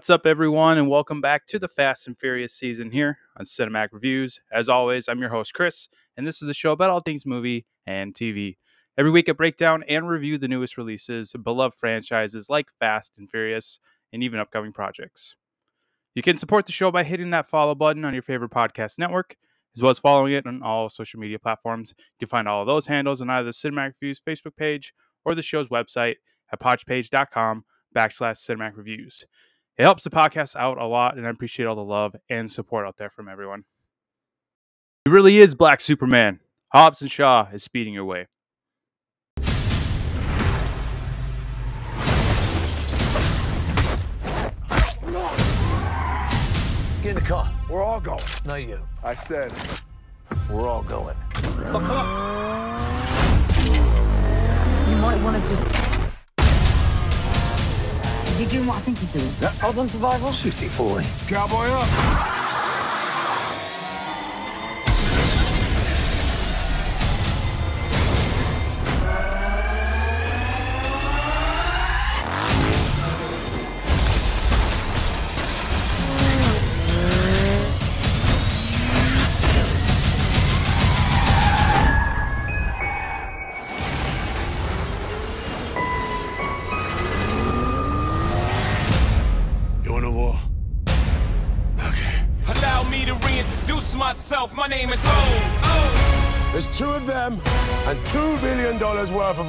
What's up, everyone, and welcome back to the Fast and Furious season here on Cinematic Reviews. As always, I'm your host, Chris, and this is the show about all things movie and TV. Every week, I break down and review the newest releases beloved franchises like Fast and Furious and even upcoming projects. You can support the show by hitting that follow button on your favorite podcast network, as well as following it on all social media platforms. You can find all of those handles on either the Cinematic Reviews Facebook page or the show's website at podpage.com backslash cinematic reviews. It helps the podcast out a lot, and I appreciate all the love and support out there from everyone. It really is Black Superman. Hobbs and Shaw is speeding your way. Get in the car. We're all going. Not you. I said, We're all going. Oh, come on. You might want to just. Is he doing what I think he's doing? I was on survival. 60 40. cowboy up.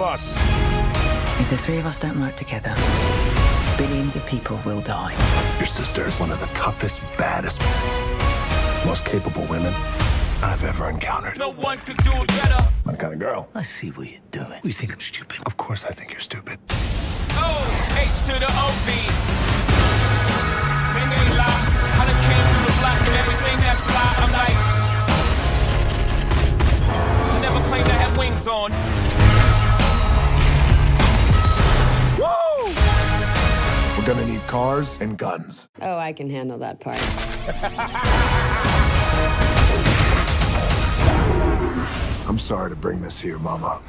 Of us. If the three of us don't work together, billions of people will die. Your sister is one of the toughest, baddest, most capable women I've ever encountered. No one could do it better. My kind of girl. I see what you're doing. You think I'm stupid? Of course, I think you're stupid. O. H to the OV. Thing We're gonna need cars and guns. Oh, I can handle that part. I'm sorry to bring this here, Mama.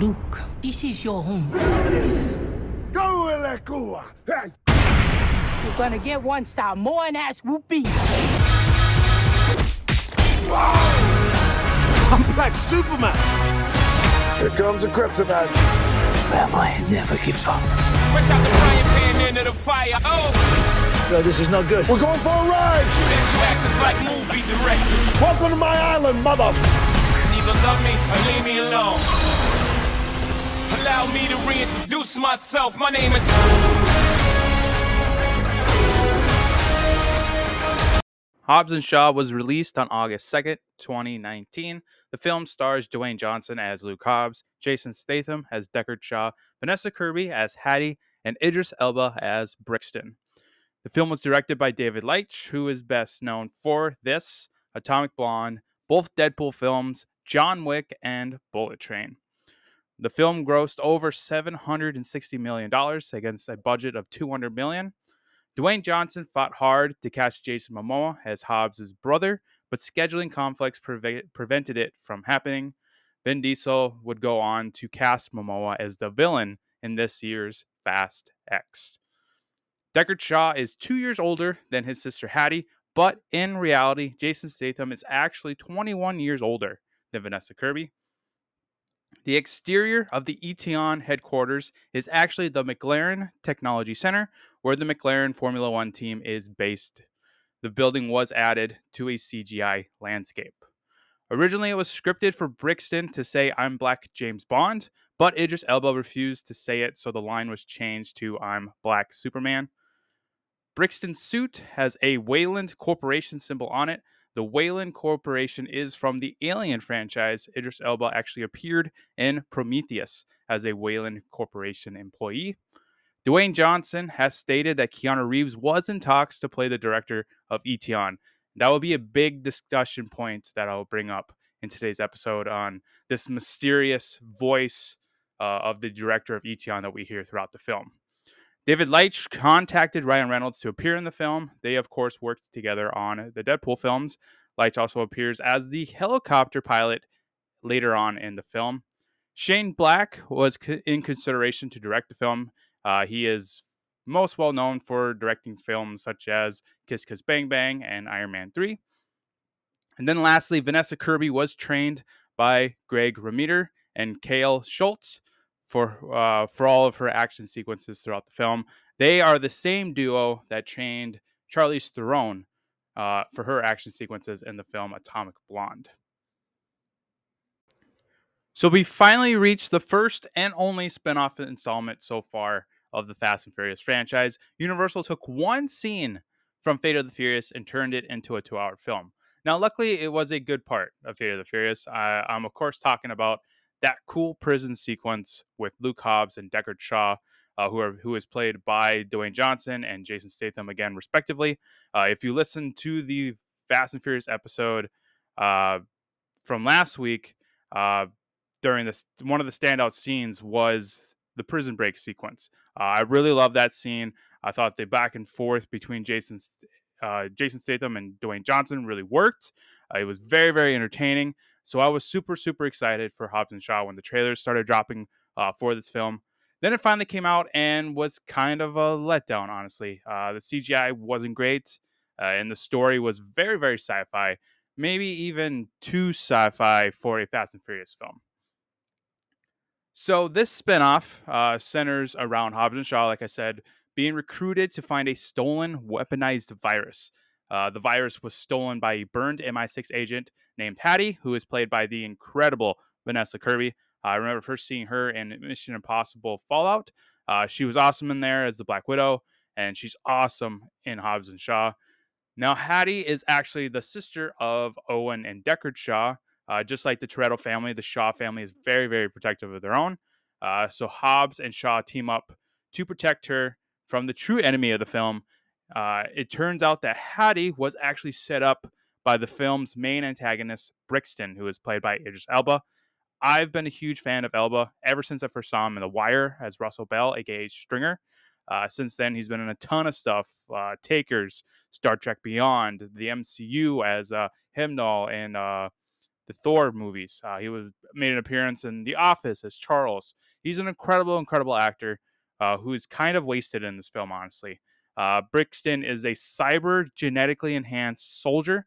Luke, this is your home. Go with la Cuba. Hey. You're gonna get one Samoan ass whoopee. I'm Black Superman. Here comes the kryptonite. Family never gives up. Fresh out the frying pan into the fire. Oh, No, this is not good. We're going for a ride. shoot at you actors like movie directors. Welcome to my island, mother. Either love me or leave me alone. Allow me to reintroduce myself. My name is. Hobbs and Shaw was released on August 2nd, 2019. The film stars Dwayne Johnson as Luke Hobbs, Jason Statham as Deckard Shaw, Vanessa Kirby as Hattie, and Idris Elba as Brixton. The film was directed by David Leitch, who is best known for this, Atomic Blonde, both Deadpool films, John Wick, and Bullet Train. The film grossed over $760 million against a budget of 200 million. Dwayne Johnson fought hard to cast Jason Momoa as Hobbs' brother, but scheduling conflicts preve- prevented it from happening. Vin Diesel would go on to cast Momoa as the villain in this year's Fast X. Deckard Shaw is two years older than his sister Hattie, but in reality, Jason Statham is actually 21 years older than Vanessa Kirby. The exterior of the Eteon headquarters is actually the McLaren Technology Center, where the McLaren Formula One team is based. The building was added to a CGI landscape. Originally, it was scripted for Brixton to say, I'm Black James Bond, but Idris Elba refused to say it, so the line was changed to, I'm Black Superman. Brixton's suit has a Weyland Corporation symbol on it. The Weyland Corporation is from the Alien franchise. Idris Elba actually appeared in Prometheus as a Weyland Corporation employee. Dwayne Johnson has stated that Keanu Reeves was in talks to play the director of Eteon. That will be a big discussion point that I'll bring up in today's episode on this mysterious voice uh, of the director of Eteon that we hear throughout the film. David Leitch contacted Ryan Reynolds to appear in the film. They, of course, worked together on the Deadpool films. Leitch also appears as the helicopter pilot later on in the film. Shane Black was in consideration to direct the film. Uh, he is most well known for directing films such as Kiss Kiss Bang Bang and Iron Man 3. And then lastly, Vanessa Kirby was trained by Greg Rementer and Kale Schultz for uh, for all of her action sequences throughout the film. They are the same duo that trained Charlize Theron uh, for her action sequences in the film Atomic Blonde. So we finally reached the first and only spin-off installment so far of the Fast and Furious franchise. Universal took one scene from Fate of the Furious and turned it into a two-hour film. Now, luckily, it was a good part of Fate of the Furious. I, I'm, of course, talking about that cool prison sequence with Luke Hobbs and Deckard Shaw, uh, who are who is played by Dwayne Johnson and Jason Statham again, respectively. Uh, if you listen to the Fast and Furious episode uh, from last week, uh, during this, one of the standout scenes was the prison break sequence. Uh, I really love that scene. I thought the back and forth between Jason uh, Jason Statham and Dwayne Johnson really worked. it was very very entertaining. So I was super, super excited for Hobbs and Shaw when the trailers started dropping uh, for this film. Then it finally came out and was kind of a letdown, honestly. Uh, the CGI wasn't great, uh, and the story was very, very sci fi, maybe even too sci fi for a Fast and Furious film. So this spinoff uh, centers around Hobbs and Shaw, like I said, being recruited to find a stolen, weaponized virus. Uh, the virus was stolen by a burned MI6 agent named Hattie, who is played by the incredible Vanessa Kirby. Uh, I remember first seeing her in Mission Impossible Fallout. Uh, she was awesome in there as the Black Widow, and she's awesome in Hobbs and Shaw. Now, Hattie is actually the sister of Owen and Deckard Shaw. Uh, just like the Toretto family, the Shaw family is very, very protective of their own. Uh, so Hobbs and Shaw team up to protect her from the true enemy of the film, uh, it turns out that Hattie was actually set up by the film's main antagonist, Brixton, who is played by Idris Elba. I've been a huge fan of Elba ever since I first saw him in The Wire as Russell Bell, aka Stringer. Uh, since then, he's been in a ton of stuff uh, Takers, Star Trek Beyond, the MCU as uh, Heimdall, and uh, the Thor movies. Uh, he was made an appearance in The Office as Charles. He's an incredible, incredible actor uh, who is kind of wasted in this film, honestly. Uh, Brixton is a cyber genetically enhanced soldier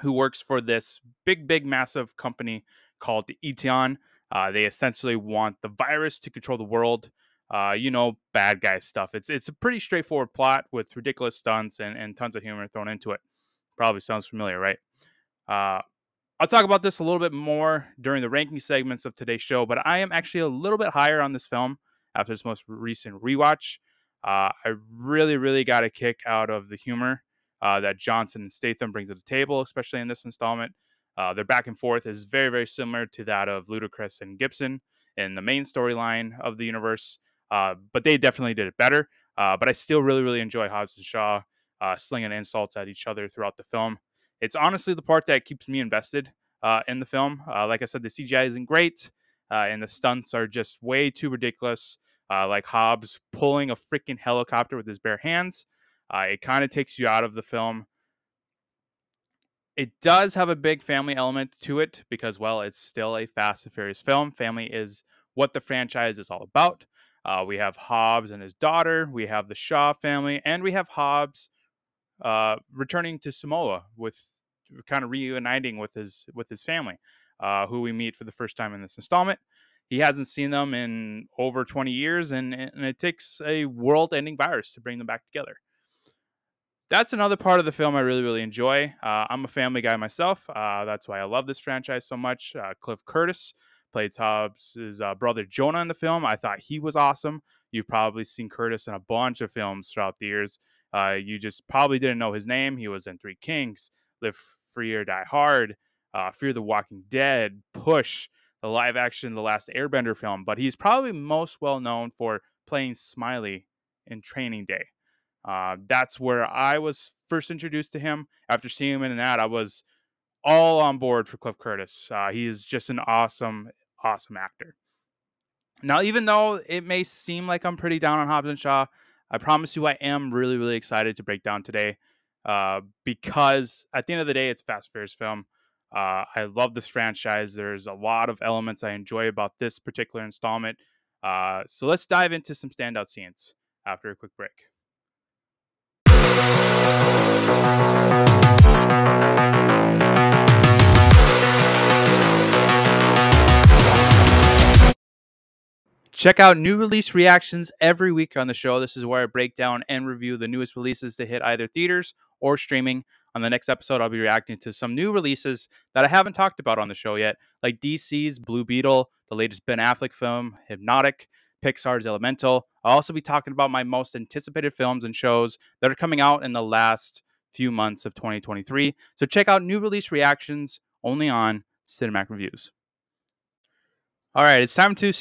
who works for this big, big, massive company called Eteon. Uh, they essentially want the virus to control the world. Uh, you know, bad guy stuff. It's it's a pretty straightforward plot with ridiculous stunts and, and tons of humor thrown into it. Probably sounds familiar, right? I'll talk about this a little bit more during the ranking segments of today's show, but I am actually a little bit higher on this film after this most recent rewatch. Uh, I really, really got a kick out of the humor uh, that Johnson and Statham bring to the table, especially in this installment. Uh, their back and forth is very, very similar to that of Ludacris and Gibson in the main storyline of the universe, uh, but they definitely did it better. Uh, but I still really, really enjoy Hobbs and Shaw uh, slinging insults at each other throughout the film. It's honestly the part that keeps me invested in the film. like I said, the CGI isn't great, and the stunts are just way too ridiculous uh, like Hobbs pulling a freaking helicopter with his bare hands. Uh, it kind of takes you out of the film. It does have a big family element to it because, well, it's still a Fast and Furious film. Family is what the franchise is all about. Uh, we have Hobbs and his daughter. We have the Shaw family, and we have Hobbs uh, returning to Samoa with kind of reuniting with his with his family, uh, who we meet for the first time in this installment he hasn't seen them in over 20 years, and, and it takes a world ending virus to bring them back together. That's another part of the film I really, really enjoy. Uh, I'm a family guy myself. Uh, that's why I love this franchise so much. Uh, Cliff Curtis played Hobbs' uh, brother Jonah in the film. I thought he was awesome. You've probably seen Curtis in a bunch of films throughout the years. Uh, you just probably didn't know his name. He was in Three Kings, Live Free or Die Hard, uh, Fear the Walking Dead, Push, the live action The Last Airbender film, but he's probably most well known for playing Smiley in Training Day. Uh, that's where I was first introduced to him. After seeing him in that, I was all on board for Cliff Curtis. Uh, he is just an awesome, awesome actor. Now, even though it may seem like I'm pretty down on Hobbs and Shaw, I promise you I am really, really excited to break down today uh, because at the end of the day, it's Fast Furious film. Uh, I love this franchise. There's a lot of elements I enjoy about this particular installment. Uh, so let's dive into some standout scenes. after a quick break. Check out new release reactions every week on the show. This is where I break down and review the newest releases to hit either theaters or streaming. On the next episode, I'll be reacting to some new releases that I haven't talked about on the show yet, like DC's Blue Beetle, the latest Ben Affleck film, Hypnotic, Pixar's Elemental. I'll also be talking about my most anticipated films and shows that are coming out in the last few months of 2023. So check out new release reactions only on Cinematic Reviews. All right, it's time to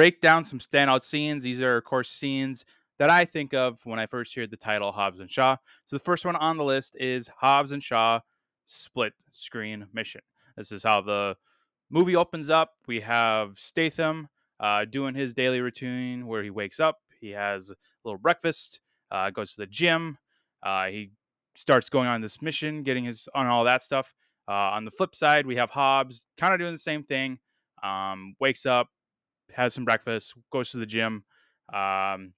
break down some standout scenes. These are, of course, scenes that I think of when I first hear the title Hobbs and Shaw. So the first one on the list is Hobbs and Shaw split screen mission. This is how the movie opens up. We have Statham uh, doing his daily routine where he wakes up, he has a little breakfast, uh, goes to the gym, uh, he starts going on this mission, getting his on all that stuff. Uh, on the flip side, we have Hobbs kind of doing the same thing. Um, wakes up, has some breakfast, goes to the gym, um,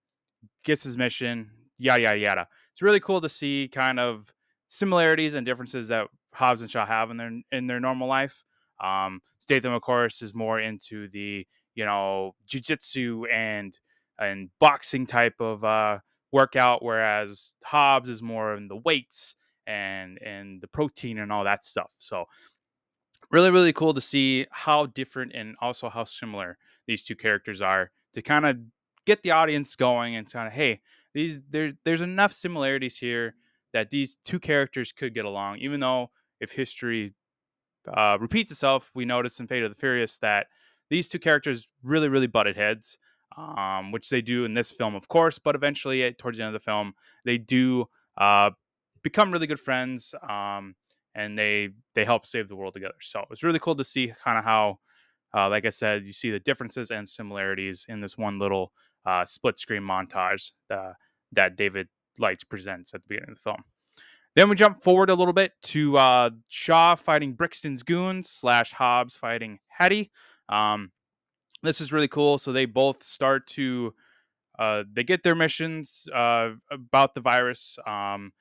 gets his mission, yada yada yada. It's really cool to see kind of similarities and differences that Hobbs and Shaw have in their in their normal life. Um, Statham, of course, is more into the you know jujitsu and and boxing type of uh, workout, whereas Hobbs is more in the weights and and the protein and all that stuff. So really really cool to see how different and also how similar these two characters are to kind of get the audience going and kind of hey these there there's enough similarities here that these two characters could get along even though if history uh, repeats itself we notice in fate of the furious that these two characters really really butted heads um, which they do in this film of course but eventually eh, towards the end of the film they do uh, become really good friends um, and they they help save the world together. So it was really cool to see kind of how, uh, like I said, you see the differences and similarities in this one little uh, split screen montage uh, that David Lights presents at the beginning of the film. Then we jump forward a little bit to uh, Shaw fighting Brixton's goons slash Hobbs fighting Hattie. Um, this is really cool. So they both start to uh, they get their missions uh, about the virus. Um,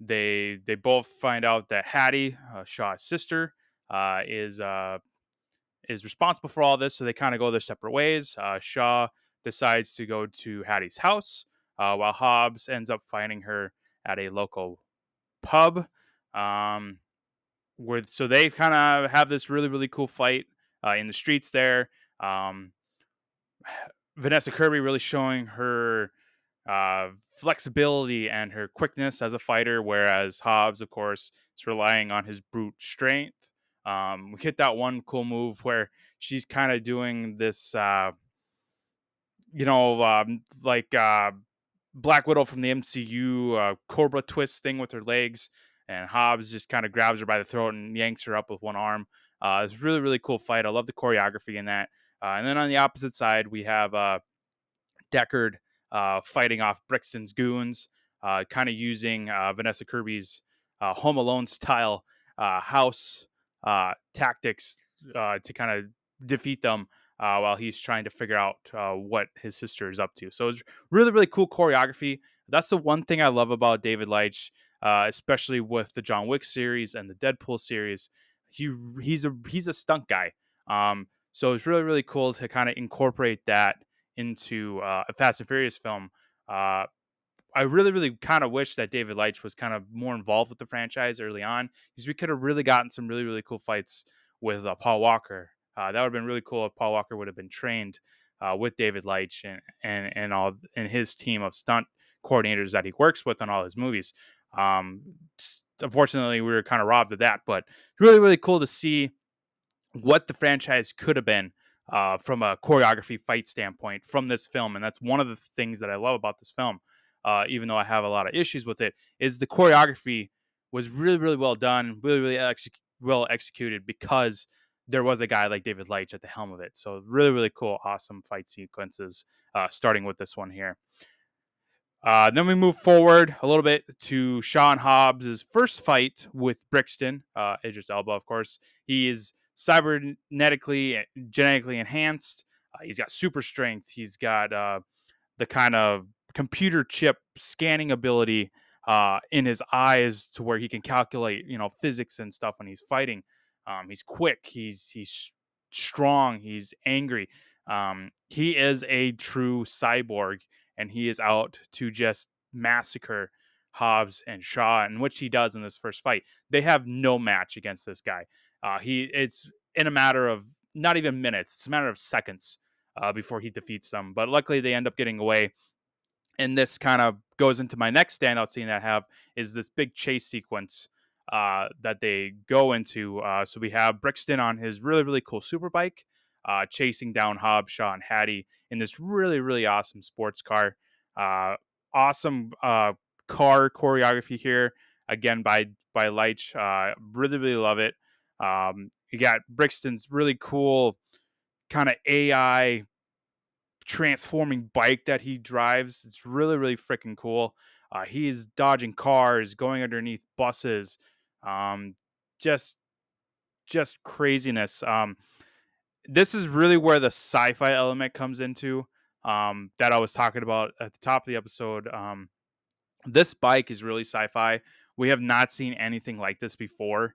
they they both find out that Hattie, uh, Shaw's sister, uh, is uh, is responsible for all this. So they kind of go their separate ways. Uh, Shaw decides to go to Hattie's house, uh, while Hobbs ends up finding her at a local pub. Um, where so they kind of have this really really cool fight uh, in the streets there. Um, Vanessa Kirby really showing her uh, flexibility and her quickness as a fighter, whereas Hobbs, of course, is relying on his brute strength. Um, we hit that one cool move where she's kind of doing this, uh, you know, um, like uh, Black Widow from the MCU uh, Cobra twist thing with her legs, and Hobbs just kind of grabs her by the throat and yanks her up with one arm. Uh, it's really, really cool fight. I love the choreography in that. And then on the opposite side, we have Deckard uh, fighting off Brixton's goons, uh, kind of using uh, Vanessa Kirby's uh, Home Alone style uh, house tactics to kind of defeat them while he's trying to figure out what his sister is up to. So it's really, really cool choreography. That's the one thing I love about David Leitch, especially with the John Wick series and the Deadpool series. He he's a he's a stunt guy. Um, so it's really really cool to kind of incorporate that into uh, a Fast and Furious film. Uh, I really, really kind of wish that David Leitch was kind of more involved with the franchise early on because we could have really gotten some really, really cool fights with uh, Paul Walker. Uh, that would have been really cool if Paul Walker would have been trained uh, with David Leitch and, and and all and his team of stunt coordinators that he works with on all his movies. Um, unfortunately, we were kind of robbed of that, but really, really cool to see what the franchise could have been uh, from a choreography fight standpoint from this film. And that's one of the things that I love about this film, uh, even though I have a lot of issues with it, is the choreography was really, really well done, really, really ex- well executed because there was a guy like David Leitch at the helm of it. So really, really cool, awesome fight sequences, uh, starting with this one here. Uh, then we move forward a little bit to Sean Hobbs' first fight with Brixton, uh, Idris Elba, of course. He is cybernetically, eh, genetically enhanced. Uh, he's got super strength. He's got uh, the kind of computer chip scanning ability uh, in his eyes to where he can calculate, you know, physics and stuff when he's fighting. Um, he's quick. He's he's strong. He's angry. Um, he is a true cyborg, and he is out to just massacre Hobbs and Shaw, and which he does in this first fight. They have no match against this guy. Uh, he it's in a matter of not even minutes; it's a matter of seconds uh, before he defeats them. But luckily, they end up getting away. And this kind of goes into my next standout scene that I have is this big chase sequence uh, that they go into. Uh, so we have Brixton on his really really cool super bike, uh, chasing down Hobbs, Shaw, and Hattie in this really really awesome sports car. Uh, awesome uh, car choreography here again by by Leitch. Uh, really really love it. Um, you got Brixton's really cool kind of AI transforming bike that he drives. It's really, really freaking cool. Uh, he's dodging cars, going underneath buses, um, just, just craziness. Um, this is really where the sci-fi element comes into um, that I was talking about at the top of the episode. Um, this bike is really sci-fi. We have not seen anything like this before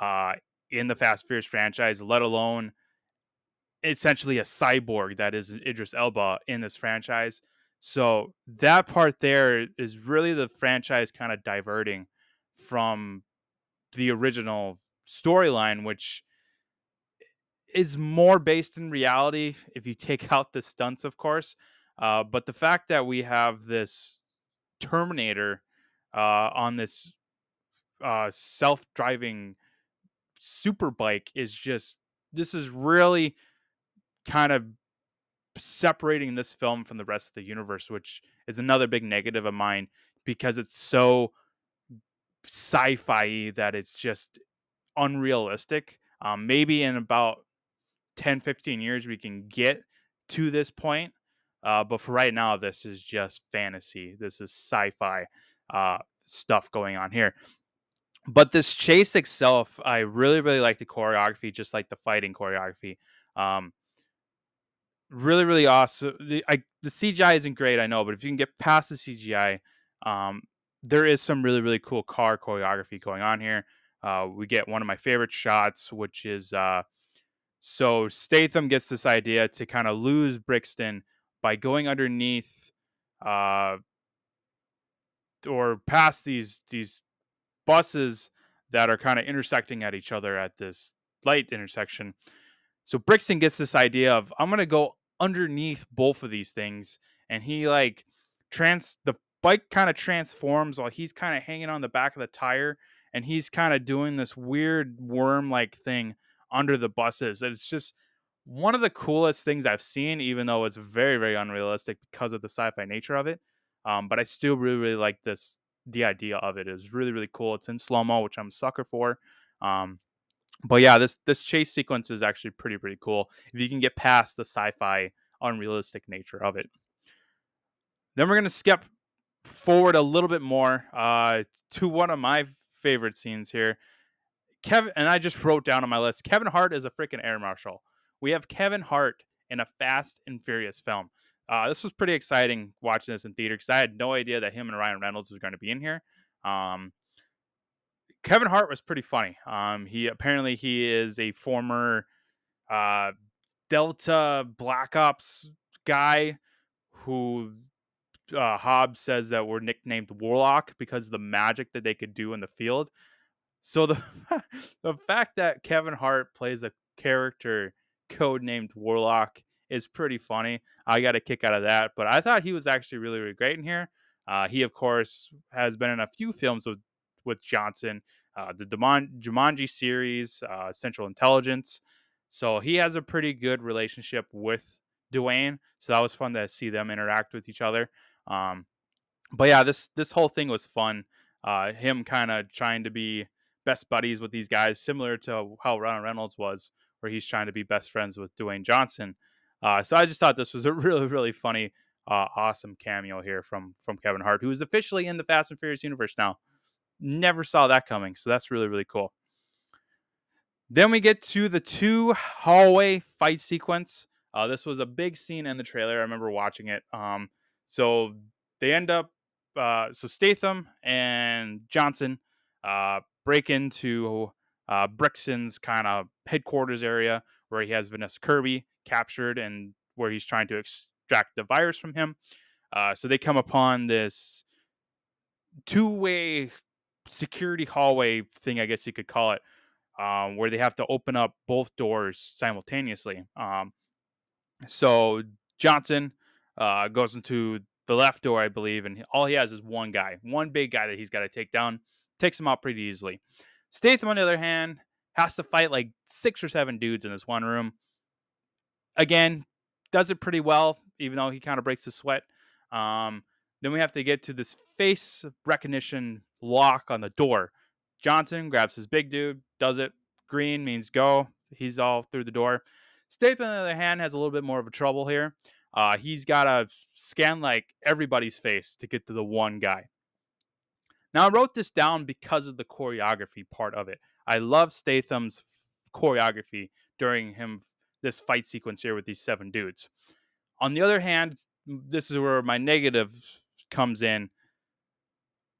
uh, in the Fast Furious franchise, let alone essentially a cyborg that is Idris Elba in this franchise. So that part there is really the franchise kind of diverting from the original storyline, which is more based in reality if you take out the stunts, of course. Uh, but the fact that we have this Terminator uh, on this uh, self-driving super bike is just this is really kind of separating this film from the rest of the universe, which is another big negative of mine because it's so sci-fi that it's just unrealistic. Um, maybe in about 10, 15 years we can get to this point. Uh, but for right now, this is just fantasy. This is sci-fi uh, stuff going on here. But this chase itself, I really, really like the choreography, just like the fighting choreography. Um, really really awesome the, I, the cgi isn't great i know but if you can get past the cgi um, there is some really really cool car choreography going on here uh, we get one of my favorite shots which is uh, so statham gets this idea to kind of lose brixton by going underneath uh, or past these these buses that are kind of intersecting at each other at this light intersection so Brixton gets this idea of I'm gonna go underneath both of these things, and he like trans the bike kind of transforms while he's kind of hanging on the back of the tire, and he's kind of doing this weird worm like thing under the buses. And it's just one of the coolest things I've seen, even though it's very very unrealistic because of the sci-fi nature of it. Um, but I still really really like this. The idea of it is really really cool. It's in slow mo, which I'm a sucker for. Um, but yeah, this this chase sequence is actually pretty pretty cool if you can get past the sci-fi unrealistic nature of it. Then we're gonna skip forward a little bit more uh, to one of my favorite scenes here. Kevin and I just wrote down on my list. Kevin Hart is a freaking air marshal. We have Kevin Hart in a Fast and Furious film. Uh, this was pretty exciting watching this in theater because I had no idea that him and Ryan Reynolds was going to be in here. Um, Kevin Hart was pretty funny. Um, he apparently he is a former uh, Delta Black Ops guy who uh, Hobbs says that were nicknamed Warlock because of the magic that they could do in the field. So the the fact that Kevin Hart plays a character codenamed Warlock is pretty funny. I got a kick out of that, but I thought he was actually really really great in here. Uh, he of course has been in a few films with with Johnson, uh, the Jumanji series, uh, Central Intelligence. So he has a pretty good relationship with Dwayne. So that was fun to see them interact with each other. Um, but yeah, this this whole thing was fun. Uh, him kind of trying to be best buddies with these guys, similar to how Ryan Reynolds was, where he's trying to be best friends with Dwayne Johnson. Uh, so I just thought this was a really, really funny, uh, awesome cameo here from from Kevin Hart, who is officially in the Fast and Furious universe now. Never saw that coming. So that's really, really cool. Then we get to the two hallway fight sequence. Uh, this was a big scene in the trailer. I remember watching it. Um, so they end up uh, so Statham and Johnson uh, break into uh, Brixton's kind of headquarters area where he has Vanessa Kirby captured and where he's trying to extract the virus from him. Uh, so they come upon this two-way security hallway thing, I guess you could call it, um, where they have to open up both doors simultaneously. Um, so Johnson uh, goes into the left door, I believe, and all he has is one guy, one big guy that he's got to take down. Takes him out pretty easily. Statham, on the other hand, has to fight like six or seven dudes in this one room. Again, does it pretty well, even though he kind of breaks the sweat. Um, then we have to get to this face recognition lock on the door. Johnson grabs his big dude, does it. Green means go. He's all through the door. Statham, on the other hand, has a little bit more of a trouble here. Uh, he's got to scan like everybody's face to get to the one guy. Now, I wrote this down because of the choreography part of it. I love Statham's choreography during him this fight sequence here with these seven dudes. On the other hand, this is where my negative comes in.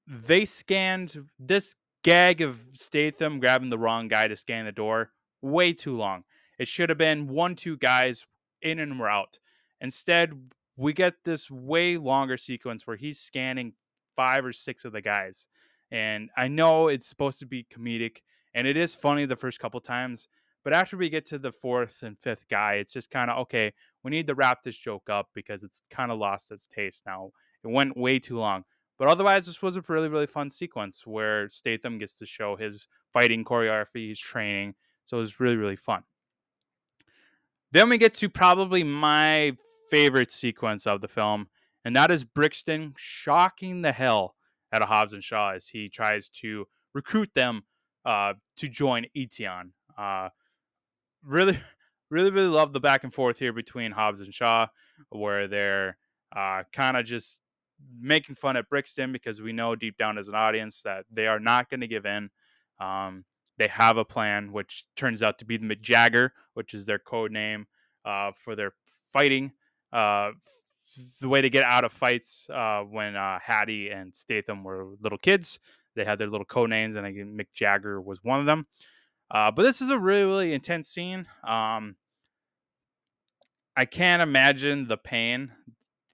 They scanned this gag of Statham grabbing the wrong guy to scan the door way too long. It should have been one, two guys in and out. Instead, we get this way longer sequence where he's scanning five or six of the guys. And I know it's supposed to be comedic and it is funny the first couple times, but after we get to the fourth and fifth guy, it's just kind of okay, we need to wrap this joke up because it's kind of lost its taste now. It went way too long. But otherwise, this was a really, really fun sequence where Statham gets to show his fighting choreography, his training. So it was really, really fun. Then we get to probably my favorite sequence of the film, and that is Brixton shocking the hell out of Hobbs and Shaw as he tries to recruit them uh, to join Eteon. Uh, really, really, really love the back and forth here between Hobbs and Shaw, where they're uh, kind of just making fun at Brixton because we know deep down as an audience that they are not going to give in. Um, they have a plan, which turns out to be the Mick Jagger, which is their code name uh, for their fighting. The way to get out of fights uh, when uh, Hattie and Statham were little kids. They had their little code names, and I think Mick Jagger was one of them. Uh, but this is a really, really intense scene. Um, I can't imagine the pain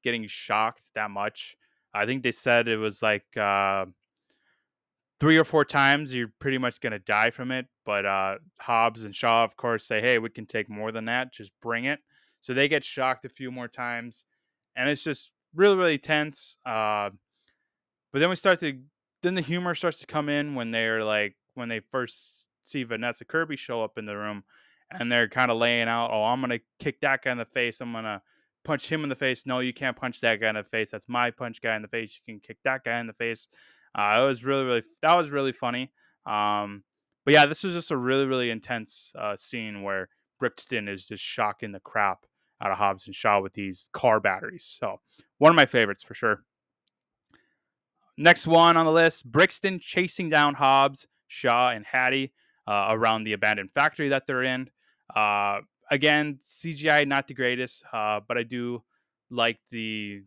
getting shocked that much. I think they said it was like uh, three or four times you're pretty much going to die from it. But uh, Hobbs and Shaw, of course, say, hey, we can take more than that. Just bring it. So they get shocked a few more times. And it's just really, really tense. Uh, but then we start to, then the humor starts to come in when they're like, when they first see Vanessa Kirby show up in the room and they're kind of laying out, oh, I'm to kick that guy in the face. I'm to punch him in the face. No, you can't punch that guy in the face. That's my punch guy in the face. You can kick that guy in the face. Uh, it was really, really, that was really funny. Um, but yeah, this was just a really, really intense uh, scene where Brixton is just shocking the crap out of Hobbs and Shaw with these car batteries. So one of my favorites for sure. Next one on the list Brixton chasing down Hobbs, Shaw, and Hattie uh, around the abandoned factory that they're in. Uh, again, CGI not the greatest, uh, but I do like the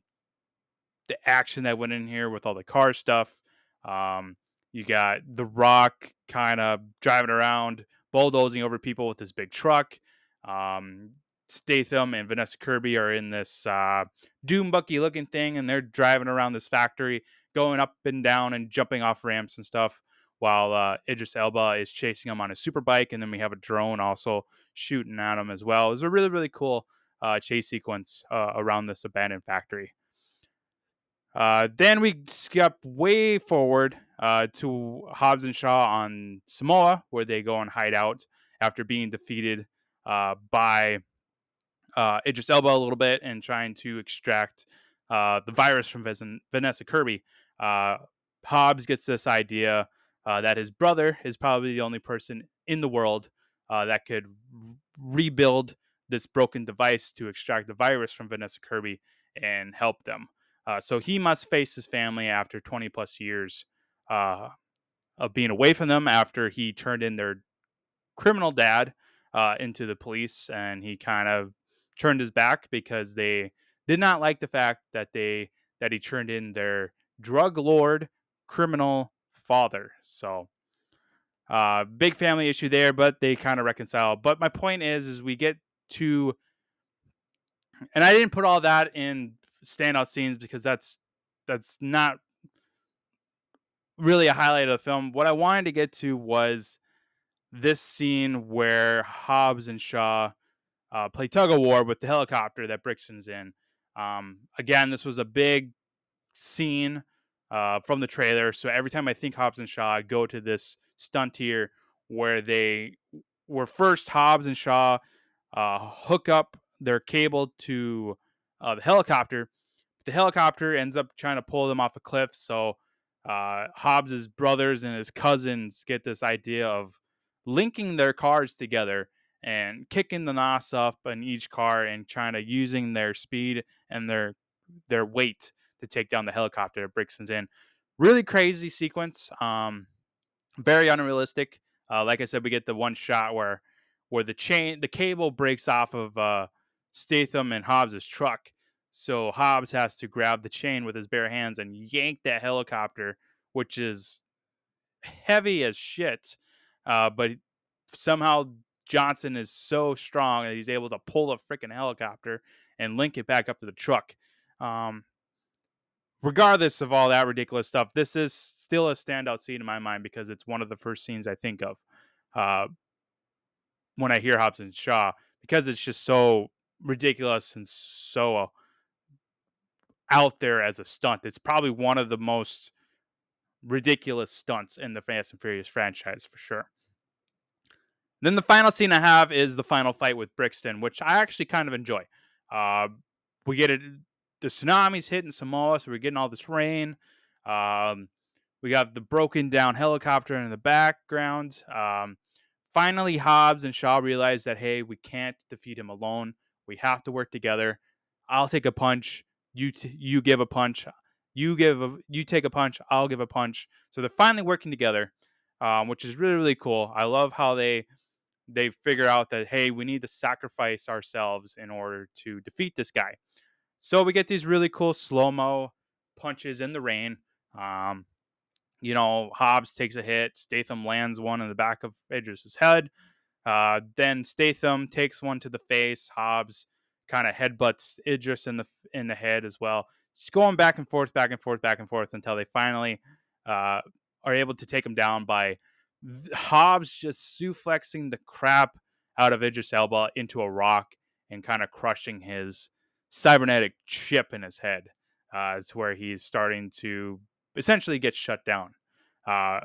the action that went in here with all the car stuff. Um, you got The Rock kind of driving around, bulldozing over people with his big truck. Um, Statham and Vanessa Kirby are in this uh, dune buggy looking thing, and they're driving around this factory, going up and down and jumping off ramps and stuff. While uh, Idris Elba is chasing him on a super bike, and then we have a drone also shooting at him as well. It was a really really cool uh, chase sequence uh, around this abandoned factory. Uh, then we skip way forward uh, to Hobbs and Shaw on Samoa, where they go and hide out after being defeated uh, by uh, Idris Elba a little bit and trying to extract uh, the virus from Vanessa Kirby. Uh, Hobbs gets this idea uh, that his brother is probably the only person in the world uh, that could rebuild this broken device to extract the virus from Vanessa Kirby and help them. Uh, so he must face his family after 20 plus years of being away from them after he turned in their criminal dad uh, into the police and he kind of turned his back because they did not like the fact that they that he turned in their drug lord criminal father. So uh big family issue there, but they kind of reconcile. But my point is is we get to and I didn't put all that in standout scenes because that's that's not really a highlight of the film. What I wanted to get to was this scene where Hobbs and Shaw uh, play tug of war with the helicopter that Brixton's in. Um, again, this was a big scene uh, from the trailer. So every time I think Hobbs and Shaw, I go to this stunt here where they were first Hobbs and Shaw uh, hook up their cable to uh, the helicopter. The helicopter ends up trying to pull them off a cliff. So uh, Hobbs's brothers and his cousins get this idea of linking their cars together and kicking the nos up in each car and trying to using their speed and their their weight to take down the helicopter that Brixton's in. Really crazy sequence. Um, very unrealistic. Uh, like I said, we get the one shot where where the chain the cable breaks off of uh, Statham and Hobbs's truck. So Hobbs has to grab the chain with his bare hands and yank that helicopter, which is heavy as shit. Uh, but somehow Johnson is so strong that he's able to pull a freaking helicopter and link it back up to the truck. Um, regardless of all that ridiculous stuff, this is still a standout scene in my mind because it's one of the first scenes I think of uh, when I hear Hobbs and Shaw because it's just so ridiculous and so out there as a stunt. It's probably one of the most ridiculous stunts in the Fast and Furious franchise for sure. Then the final scene I have is the final fight with Brixton, which I actually kind of enjoy. Uh, we get it, the tsunamis hitting Samoa, so we're getting all this rain. Um, we got the broken down helicopter in the background. Um, finally, Hobbs and Shaw realize that hey, we can't defeat him alone. We have to work together. I'll take a punch. You t- you give a punch. You give a you take a punch. I'll give a punch. So they're finally working together, um, which is really really cool. I love how they they figure out that hey, we need to sacrifice ourselves in order to defeat this guy. So we get these really cool slow mo punches in the rain. Um, you know, Hobbs takes a hit. Statham lands one in the back of Idris's head. Uh, then Statham takes one to the face. Hobbs kind of headbutts Idris in the in the head as well. Just going back and forth, back and forth, back and forth until they finally uh, are able to take him down by Hobbs just suplexing the crap out of Idris Elba into a rock and kind of crushing his cybernetic chip in his head. Uh, it's where he's starting to essentially get shut down. Uh,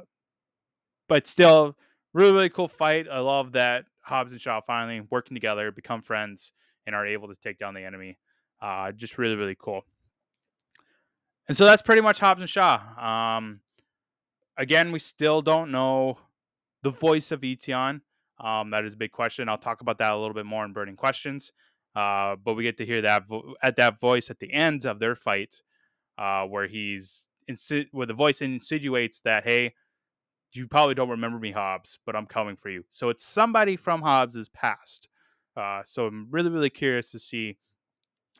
but still, really, really cool fight. I love that Hobbs and Shaw finally working together, become friends, and are able to take down the enemy. Uh, just really, really cool. And so that's pretty much Hobbs and Shaw. Um, again, we still don't know the voice of Eteon. Um, that is a big question. I'll talk about that a little bit more in Burning Questions. Uh, but we get to hear that vo- at that voice at the end of their fight, uh, where he's insi- where the voice insinuates that, hey, you probably don't remember me, Hobbs, but I'm coming for you. So it's somebody from Hobbs's past. Uh, so I'm really, really curious to see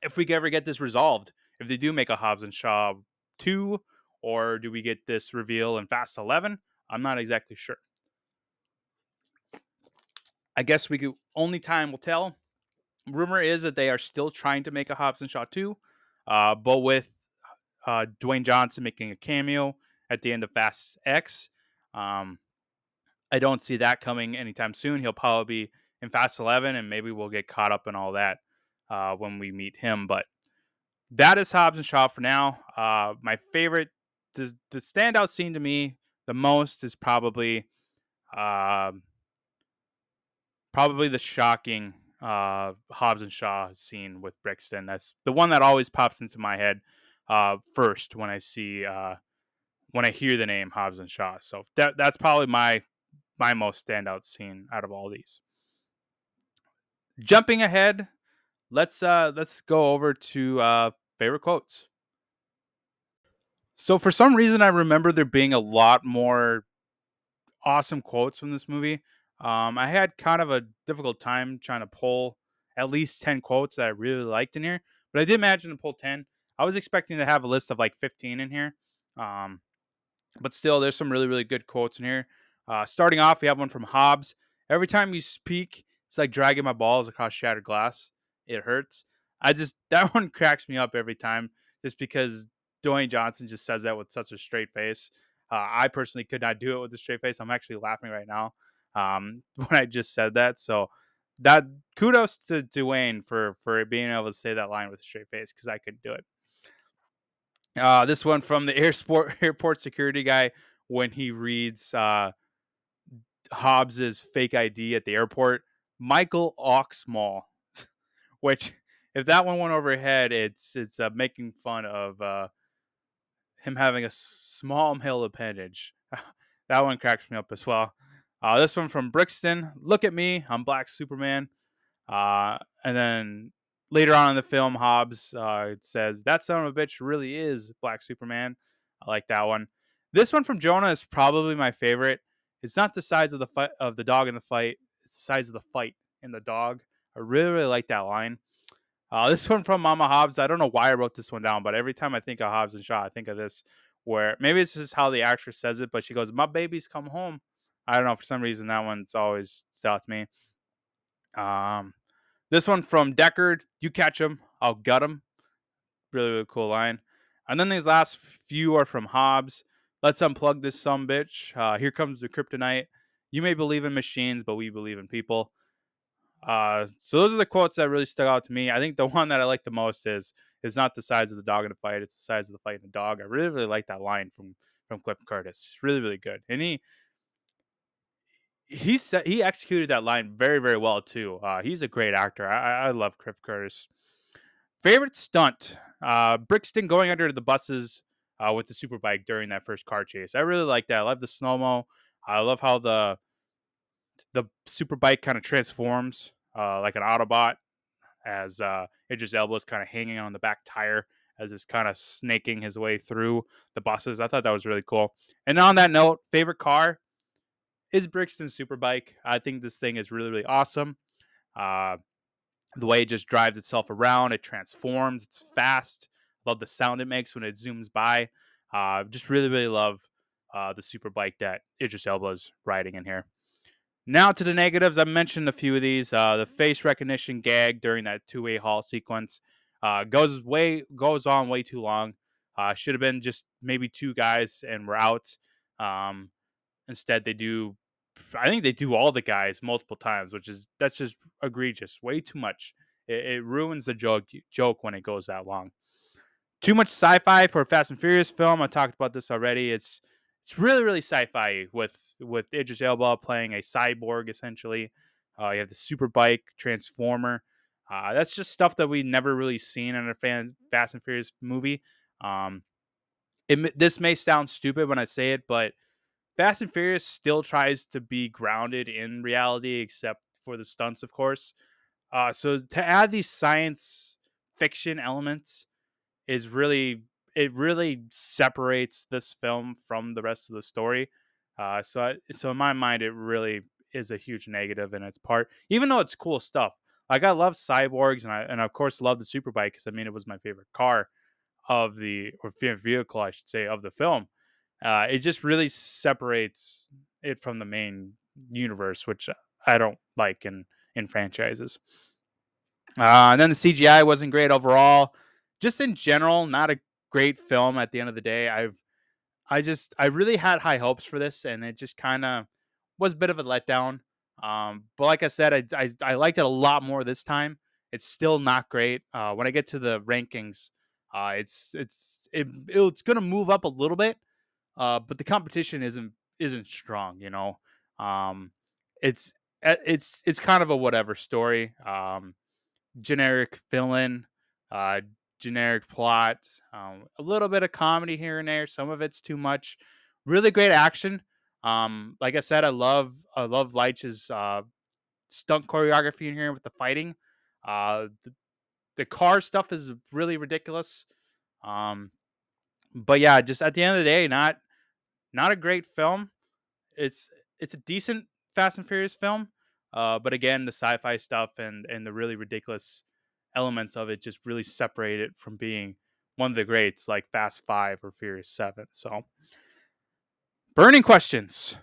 if we ever get this resolved. If they do make a Hobbs and Shaw two, or do we get this reveal in Fast Eleven? I'm not exactly sure. I guess we could only time will tell. Rumor is that they are still trying to make a Hobbs and Shaw 2, uh, but with uh, Dwayne Johnson making a cameo at the end of Fast X, um, I don't see that coming anytime soon. He'll probably be in Fast 11, and maybe we'll get caught up in all that uh, when we meet him. But that is Hobbs and Shaw for now. Uh, my favorite, the, the standout scene to me the most is probably. Uh, probably the shocking uh, Hobbs and Shaw scene with Brixton. That's the one that always pops into my head uh, first when I see uh, when I hear the name Hobbs and Shaw. So that that's probably my my most standout scene out of all these. Jumping ahead, let's uh, let's go over to uh, favorite quotes. So for some reason, I remember there being a lot more awesome quotes from this movie. Um, I had kind of a difficult time trying to pull at least 10 quotes that I really liked in here, but I did manage to pull 10. I was expecting to have a list of like 15 in here. Um, but still, there's some really, really good quotes in here. Uh, starting off, we have one from Hobbs. Every time you speak, it's like dragging my balls across shattered glass. It hurts. I just, that one cracks me up every time just because Dwayne Johnson just says that with such a straight face. Uh, I personally could not do it with a straight face. I'm actually laughing right now um, when I just said that. So that kudos to Dwayne for for being able to say that line with a straight face because I couldn't do it. Uh, this one from the airport airport security guy when he reads uh, Hobbs's fake ID at the airport, Michael Oxmall, which if that one went overhead, it's it's uh, making fun of uh, him having a small male appendage. that one cracks me up as well. Uh, this one from Brixton. Look at me, I'm Black Superman. Uh, and then later on in the film, Hobbs uh, says that son of a bitch really is Black Superman. I like that one. This one from Jonah is probably my favorite. It's not the size of the fight of the dog in the fight; it's the size of the fight in the dog. I really, really like that line. Uh, this one from Mama Hobbs. I don't know why I wrote this one down, but every time I think of Hobbs and Shaw, I think of this. Where maybe it's just how the actress says it, but she goes, "My baby's come home." I don't know for some reason that one's always to me. Um, this one from Deckard, you catch him, I'll gut him. Really, really cool line. And then these last few are from Hobbs. Let's unplug this some bitch. Uh, here comes the kryptonite. You may believe in machines, but we believe in people. Uh, so those are the quotes that really stuck out to me. I think the one that I like the most is it's not the size of the dog in the fight; it's the size of the fight in the dog. I really, really like that line from from Cliff Curtis. It's really, really good, and he he said he executed that line very very well too. Uh, he's a great actor. I, I love Cliff Curtis. Favorite stunt: uh, Brixton going under the buses uh, with the superbike during that first car chase. I really like that. I love the slow mo. I love how the the superbike kind of transforms uh, like an Autobot as uh, Idris Elba is kind of hanging on the back tire as it's kind of snaking his way through the buses. I thought that was really cool. And on that note, favorite car is Brixton's Superbike. I think this thing is really, really awesome. Uh, the way it just drives itself around, it transforms, it's fast. Love the sound it makes when it zooms by. Uh, just really, really love uh, the Superbike that Idris Elba is riding in here. Now to the negatives. I mentioned a few of these. Uh, the face recognition gag during that two-way hall sequence uh, goes way goes on way too long. Uh, should have been just maybe two guys and we're out. Um, instead, they do. I think they do all the guys multiple times, which is that's just egregious. Way too much. It, it ruins the joke joke when it goes that long. Too much sci-fi for a Fast and Furious film. I talked about this already. It's it's really really sci-fi with with Idris Elba playing a cyborg essentially. Uh, you have the super bike transformer. Uh, that's just stuff that we never really seen in a fan, Fast and Furious movie. Um, it, this may sound stupid when I say it, but Fast and Furious still tries to be grounded in reality, except for the stunts, of course. Uh, so to add these science fiction elements is really it really separates this film from the rest of the story. Uh, so I, so in my mind, it really is a huge negative in its part, even though it's cool stuff. Like I love cyborgs, and I and of course love the superbike because I mean it was my favorite car of the or vehicle, I should say, of the film. Uh, it just really separates it from the main universe, which I don't like in in franchises. Uh, and then the CGI wasn't great overall. Just in general, not a great film. At the end of the day, I've I just I really had high hopes for this, and it just kind of was a bit of a letdown. Um, but like I said, I, I, I liked it a lot more this time. It's still not great. Uh, when I get to the rankings, uh, it's it's it, it's gonna move up a little bit, uh, but the competition isn't isn't strong. You know, um, it's it's it's kind of a whatever story. Um, generic villain, uh, generic plot, um, a little bit of comedy here and there. Some of it's too much. Really great action. Um, like I said, I love I love Leitch's uh, stunt choreography in here with the fighting. Uh, the, the car stuff is really ridiculous. Um, but yeah, just at the end of the day, not not a great film. It's it's a decent Fast and Furious film. Uh, but again, the sci-fi stuff and and the really ridiculous elements of it just really separate it from being one of the greats like Fast Five or Furious Seven. So, burning questions.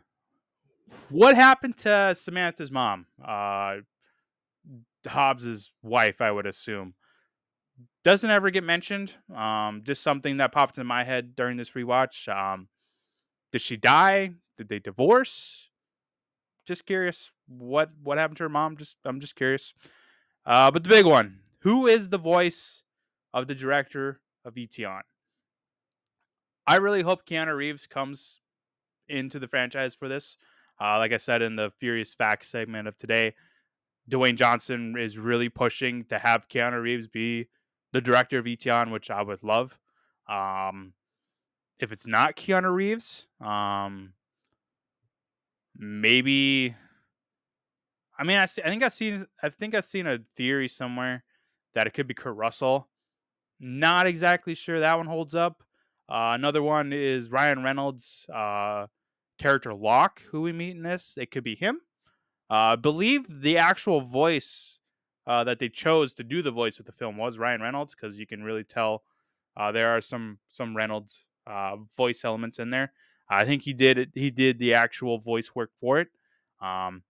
What happened to Samantha's mom? Uh, Hobbs's wife, I would assume. Doesn't ever get mentioned. Um, just something that popped in my head during this rewatch. Um, did she die? Did they divorce? Just curious. What what happened to her mom? Just I'm just curious. Uh, but the big one: Who is the voice of the director of Eteon? I really hope Keanu Reeves comes into the franchise for this. Uh, like I said in the Furious Facts segment of today, Dwayne Johnson is really pushing to have Keanu Reeves be the director of Eteon, which I would love. Um, if it's not Keanu Reeves, um, maybe. I mean, I, see, I think I've seen. I think I've seen a theory somewhere that it could be Kurt Russell. Not exactly sure that one holds up. Uh, another one is Ryan Reynolds' uh, character Locke, who we meet in this. It could be him. Uh, I believe the actual voice uh, that they chose to do the voice of the film was Ryan Reynolds, because you can really tell uh, there are some some Reynolds uh, voice elements in there. I think he did it. He did the actual voice work for it. Um,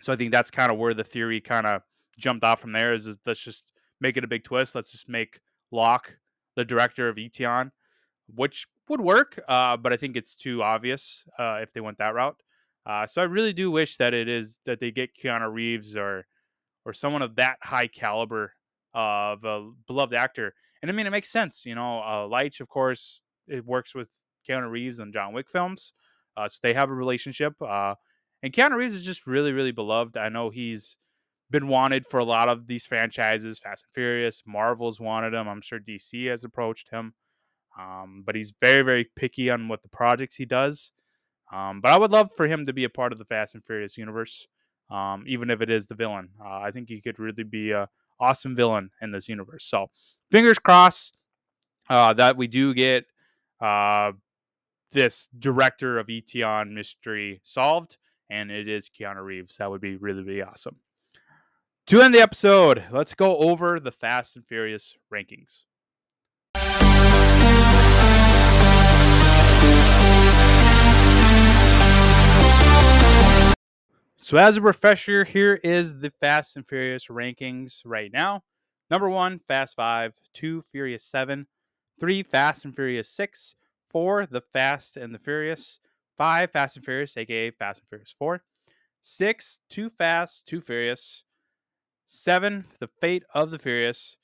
so I think that's kind of where the theory kind of jumped off from there. Is, let's just make it a big twist. Let's just make Locke the director of Eteon, which would work. Uh, but I think it's too obvious uh, if they went that route. Uh, so I really do wish that it is that they get Keanu Reeves or or someone of that high caliber of a beloved actor. And I mean, it makes sense. You know, uh, Leitch, of course, it works with Keanu Reeves and John Wick films, uh, so they have a relationship. Uh, and Keanu Reeves is just really, really beloved. I know he's been wanted for a lot of these franchises, Fast and Furious, Marvel's wanted him. I'm sure DC has approached him, um, but he's very, very picky on what the projects he does. Um, but I would love for him to be a part of the Fast and Furious universe, um, even if it is the villain. Uh, I think he could really be a awesome villain in this universe. So fingers crossed uh, that we do get uh, this director of Eteon mystery solved, and it is Keanu Reeves. That would be really, really awesome. To end the episode, let's go over the Fast and Furious rankings. So, as a refresher, here is the Fast and Furious rankings right now. Number one, Fast 5, 2, Furious 7, 3, Fast and Furious 6, 4, The Fast and the Furious, 5, Fast and Furious, aka Fast and Furious 4, 6, Too Fast, Too Furious, 7, The Fate of the Furious,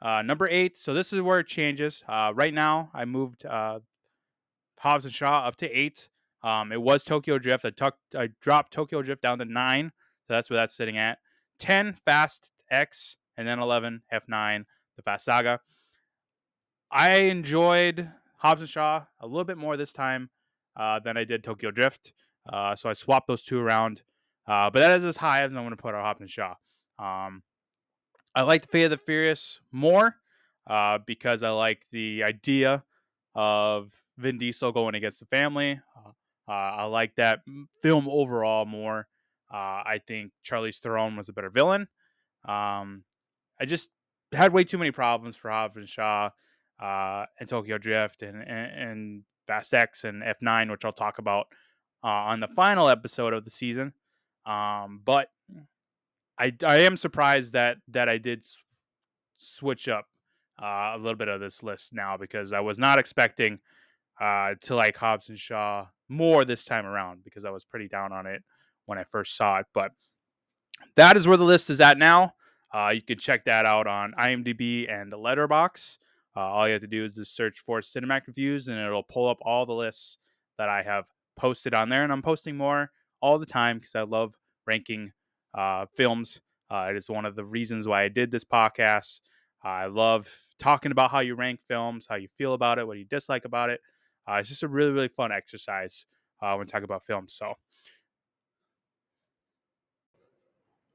uh, number 8, so this is where it changes. Uh, right now, I moved uh, Hobbs and Shaw up to 8. Um, it was Tokyo Drift. I, tucked, I dropped Tokyo Drift down to 9, so that's where that's sitting at. 10, Fast X, and then 11, F9, The Fast Saga. I enjoyed Hobbs and Shaw a little bit more this time uh, than I did Tokyo Drift. Uh, so I swapped those two around. Uh, but that is as high as I'm going to put our Hobbs and Shaw. Um, I like the Fate of the Furious more uh, because I like the idea of Vin Diesel going against the family. Uh, I like that film overall more. Uh, I think Charlize Theron was a better villain. Um, I just had way too many problems for Hobbs and Shaw uh, and Tokyo Drift and, and, and Fast X and F9, which I'll talk about uh, on the final episode of the season. Um, but I, I am surprised that that I did switch up uh, a little bit of this list now because I was not expecting uh, to like Hobbs and Shaw more this time around because I was pretty down on it when I first saw it. But that is where the list is at now. Uh, you can check that out on IMDb and the Letterboxd. Uh, all you have to do is just search for Cinematic Reviews, and it'll pull up all the lists that I have posted on there. And I'm posting more all the time because I love ranking uh, films. Uh, it is one of the reasons why I did this podcast. I love talking about how you rank films, how you feel about it, what you dislike about it. Uh, it's just a really, really fun exercise uh, when talking about films. So,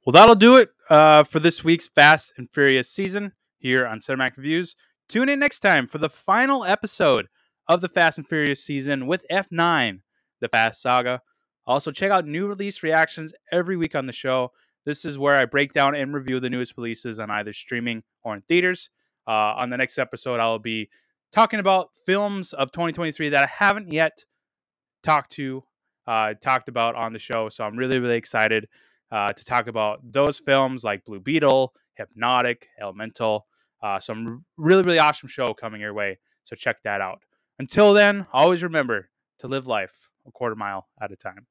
well, that'll do it uh, for this week's Fast and Furious season here on Cinematic Reviews. Tune in next time for the final episode of the Fast and Furious season with F9, the Fast Saga. Also, check out new release reactions every week on the show. This is where I break down and review the newest releases on either streaming or in theaters. Uh, on the next episode, I will be talking about films of 2023 that I haven't yet talked to, uh, talked about on the show. So I'm really, really excited uh, to talk about those films like Blue Beetle, Hypnotic, Elemental. Uh, some really, really awesome show coming your way. So check that out. Until then, always remember to live life a quarter mile at a time.